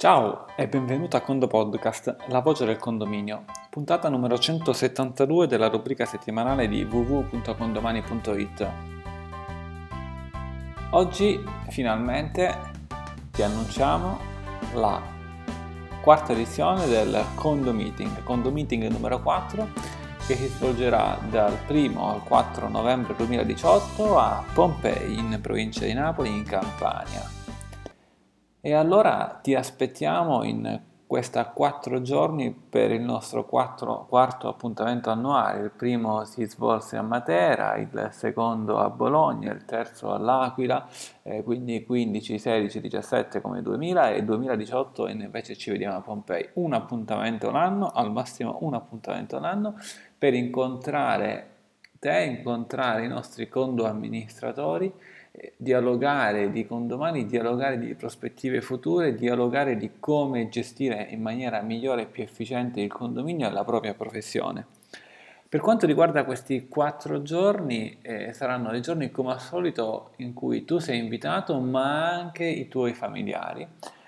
Ciao e benvenuto a Condo Podcast, la voce del condominio, puntata numero 172 della rubrica settimanale di www.condomani.it. Oggi finalmente ti annunciamo la quarta edizione del Condo Meeting, Condo Meeting numero 4 che si svolgerà dal 1 al 4 novembre 2018 a Pompei in provincia di Napoli in Campania. E allora ti aspettiamo in questa quattro giorni per il nostro quattro, quarto appuntamento annuale. Il primo si svolse a Matera, il secondo a Bologna, il terzo all'Aquila, eh, quindi 15, 16, 17 come 2000 e 2018 e invece ci vediamo a Pompei. Un appuntamento l'anno, al massimo un appuntamento l'anno per incontrare te, incontrare i nostri condo amministratori dialogare di condomani, dialogare di prospettive future, dialogare di come gestire in maniera migliore e più efficiente il condominio e la propria professione. Per quanto riguarda questi quattro giorni, eh, saranno dei giorni come al solito in cui tu sei invitato, ma anche i tuoi familiari,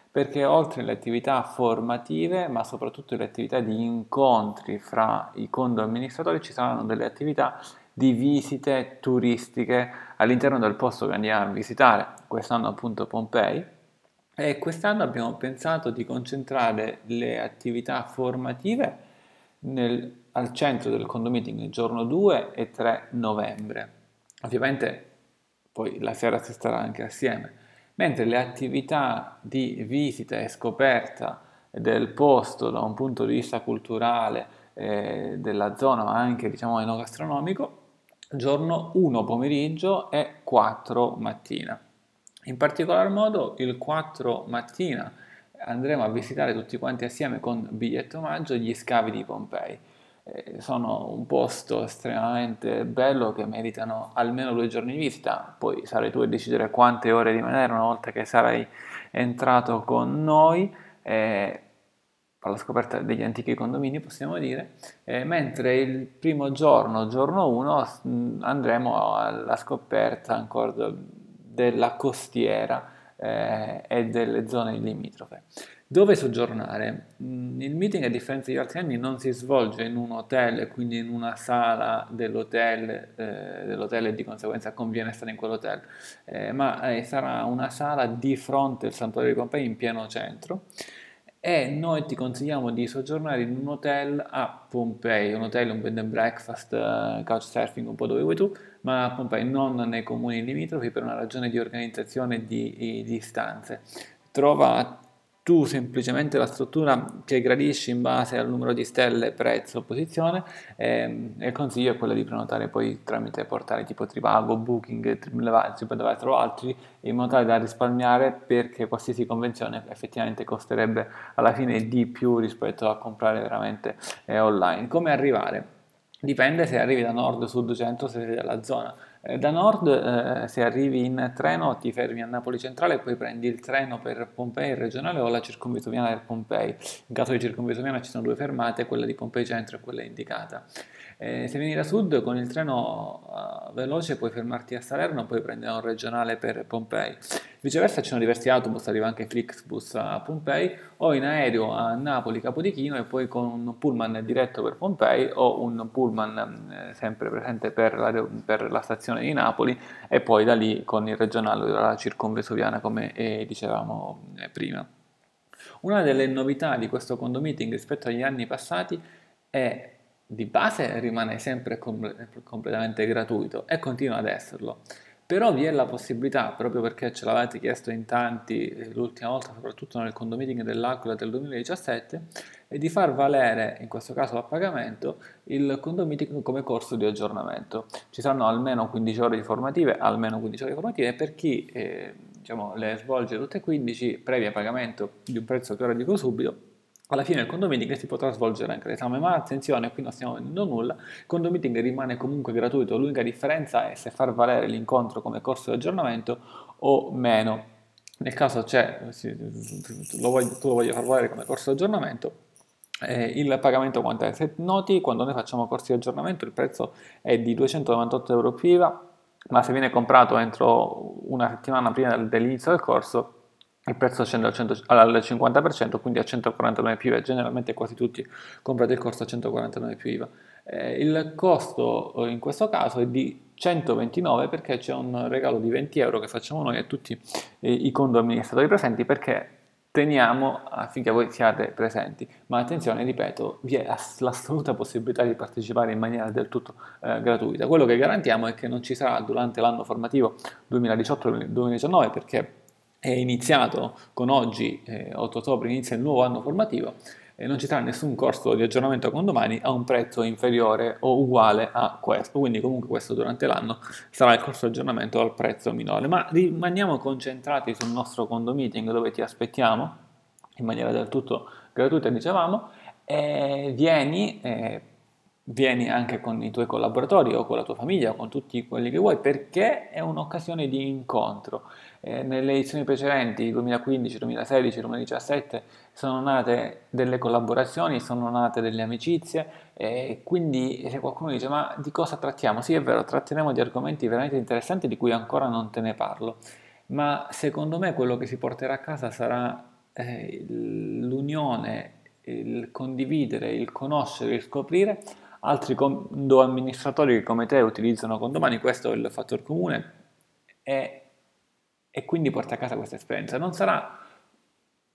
perché oltre alle attività formative, ma soprattutto le attività di incontri fra i condo amministratori, ci saranno delle attività di visite turistiche all'interno del posto che andiamo a visitare, quest'anno appunto Pompei, e quest'anno abbiamo pensato di concentrare le attività formative nel, al centro del condomiting il giorno 2 e 3 novembre. Ovviamente poi la sera si starà anche assieme, mentre le attività di visita e scoperta del posto da un punto di vista culturale, eh, della zona, ma anche diciamo enogastronomico, giorno 1 pomeriggio e 4 mattina. In particolar modo il 4 mattina andremo a visitare tutti quanti assieme con biglietto omaggio gli scavi di Pompei. Eh, sono un posto estremamente bello che meritano almeno due giorni di visita, poi sarai tu a decidere quante ore rimanere una volta che sarai entrato con noi. Eh, alla scoperta degli antichi condomini, possiamo dire, eh, mentre il primo giorno, giorno 1, andremo alla scoperta ancora della costiera eh, e delle zone limitrofe. Dove soggiornare? Il meeting, a differenza di altri anni, non si svolge in un hotel, quindi in una sala dell'hotel, eh, dell'hotel e di conseguenza conviene stare in quell'hotel, eh, ma eh, sarà una sala di fronte al santuario di Pompei in pieno centro e noi ti consigliamo di soggiornare in un hotel a Pompei, un hotel, un bed and breakfast, uh, couchsurfing, un po' dove vuoi tu, ma a Pompei, non nei comuni limitrofi per una ragione di organizzazione di, di distanze. Trova tu semplicemente la struttura che gradisci in base al numero di stelle, prezzo, posizione ehm, e il consiglio è quello di prenotare poi tramite portali tipo Trivago, Booking, TripAdvisor o altri in modo tale da risparmiare perché qualsiasi convenzione effettivamente costerebbe alla fine di più rispetto a comprare veramente eh, online. Come arrivare? Dipende se arrivi da nord, sud, centro, se sei della zona. Eh, da nord, eh, se arrivi in treno, ti fermi a Napoli Centrale e poi prendi il treno per Pompei regionale o la circonvesuviana per Pompei. In caso di circonvesuviana ci sono due fermate, quella di Pompei Centro e quella indicata. Eh, se vieni da sud con il treno uh, veloce puoi fermarti a Salerno, poi prendere un regionale per Pompei. Viceversa ci sono diversi autobus, arriva anche Flixbus a Pompei o in aereo a Napoli Capodichino e poi con un pullman diretto per Pompei o un pullman eh, sempre presente per la, per la, stazione di Napoli e poi da lì con il regionale la circonvesuviana come eh, dicevamo eh, prima. Una delle novità di questo condomiting rispetto agli anni passati è di base rimane sempre com- completamente gratuito e continua ad esserlo. Però vi è la possibilità, proprio perché ce l'avete chiesto in tanti eh, l'ultima volta, soprattutto nel condomiting dell'Aquila del 2017, di far valere, in questo caso a pagamento, il condomiting come corso di aggiornamento. Ci saranno almeno 15 ore di formative, almeno 15 ore di formative, e per chi eh, diciamo, le svolge tutte e 15, previa pagamento di un prezzo che ora dico subito, alla fine il condo si potrà svolgere anche l'esame, ma attenzione, qui non stiamo vendendo nulla, il condo rimane comunque gratuito, l'unica differenza è se far valere l'incontro come corso di aggiornamento o meno. Nel caso c'è, lo voglio, tu lo voglio far valere come corso di aggiornamento, eh, il pagamento quanto? Se noti, quando noi facciamo corsi di aggiornamento il prezzo è di 298 euro più IVA, ma se viene comprato entro una settimana prima dell'inizio del corso il prezzo scende al, 100, al 50%, quindi a 149 più IVA, generalmente quasi tutti comprate il corso a 149 più IVA. Eh, il costo in questo caso è di 129 perché c'è un regalo di 20 euro che facciamo noi a tutti eh, i condo amministratori presenti perché teniamo affinché voi siate presenti. Ma attenzione, ripeto, vi è l'assoluta possibilità di partecipare in maniera del tutto eh, gratuita. Quello che garantiamo è che non ci sarà durante l'anno formativo 2018-2019 perché è iniziato con oggi, eh, 8 ottobre, inizia il nuovo anno formativo e non ci sarà nessun corso di aggiornamento con domani a un prezzo inferiore o uguale a questo, quindi comunque questo durante l'anno sarà il corso di aggiornamento al prezzo minore, ma rimaniamo concentrati sul nostro condo meeting dove ti aspettiamo in maniera del tutto gratuita, dicevamo, e vieni... Eh, vieni anche con i tuoi collaboratori o con la tua famiglia o con tutti quelli che vuoi perché è un'occasione di incontro. Eh, nelle edizioni precedenti, 2015, 2016, 2017, sono nate delle collaborazioni, sono nate delle amicizie e quindi se qualcuno dice ma di cosa trattiamo? Sì è vero, tratteremo di argomenti veramente interessanti di cui ancora non te ne parlo, ma secondo me quello che si porterà a casa sarà eh, l'unione, il condividere, il conoscere, il scoprire altri condo amministratori che come te utilizzano condomani, questo è il fattore comune e, e quindi porta a casa questa esperienza. Non sarà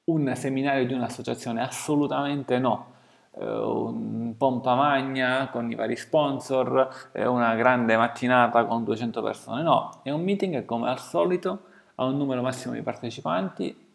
un seminario di un'associazione, assolutamente no. Uh, un pompa magna con i vari sponsor, uh, una grande mattinata con 200 persone, no, è un meeting come al solito ha un numero massimo di partecipanti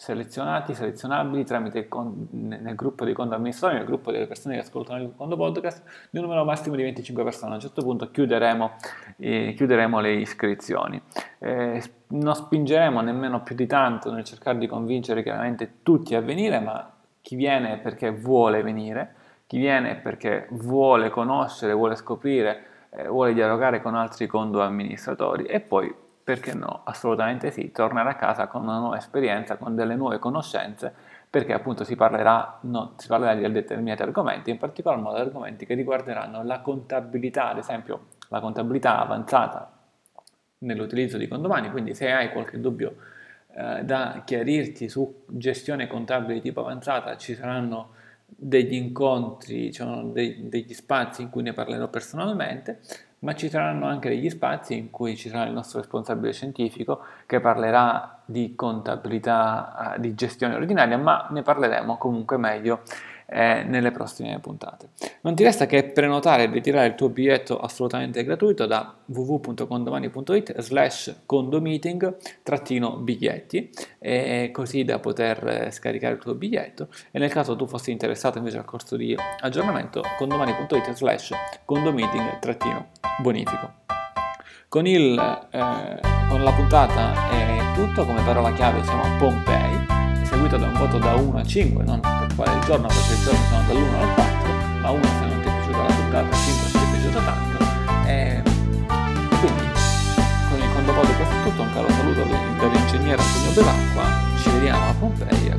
selezionati, selezionabili tramite con, nel gruppo dei conto amministratori, nel gruppo delle persone che ascoltano il conto podcast, di un numero massimo di 25 persone. A un certo punto chiuderemo, eh, chiuderemo le iscrizioni. Eh, non spingeremo nemmeno più di tanto nel cercare di convincere chiaramente tutti a venire, ma chi viene perché vuole venire, chi viene perché vuole conoscere, vuole scoprire, eh, vuole dialogare con altri condo amministratori e poi perché no? Assolutamente sì, tornare a casa con una nuova esperienza, con delle nuove conoscenze, perché appunto si parlerà, no, si parlerà di determinati argomenti, in particolar modo argomenti che riguarderanno la contabilità, ad esempio la contabilità avanzata nell'utilizzo di condomani, quindi se hai qualche dubbio eh, da chiarirti su gestione contabile di tipo avanzata, ci saranno degli incontri, cioè dei, degli spazi in cui ne parlerò personalmente ma ci saranno anche degli spazi in cui ci sarà il nostro responsabile scientifico che parlerà di contabilità, eh, di gestione ordinaria, ma ne parleremo comunque meglio eh, nelle prossime puntate. Non ti resta che prenotare e ritirare il tuo biglietto assolutamente gratuito da www.condomani.it slash condomeeting trattino biglietti così da poter eh, scaricare il tuo biglietto e nel caso tu fossi interessato invece al corso di aggiornamento condomani.it slash condomeeting trattino bonifico. Con, il, eh, con la puntata è tutto, come parola chiave siamo a Pompei seguito da un voto da 1 a 5, non per quale giorno, perché il giorno sono dall'1 al 4, ma 1 se non ti è piaciuta la puntata, 5 se ti è piaciuta tanto. E quindi con il Condo Podcast è tutto, un caro saluto dall'ingegnere Antonio Belacqua, ci vediamo a Pompei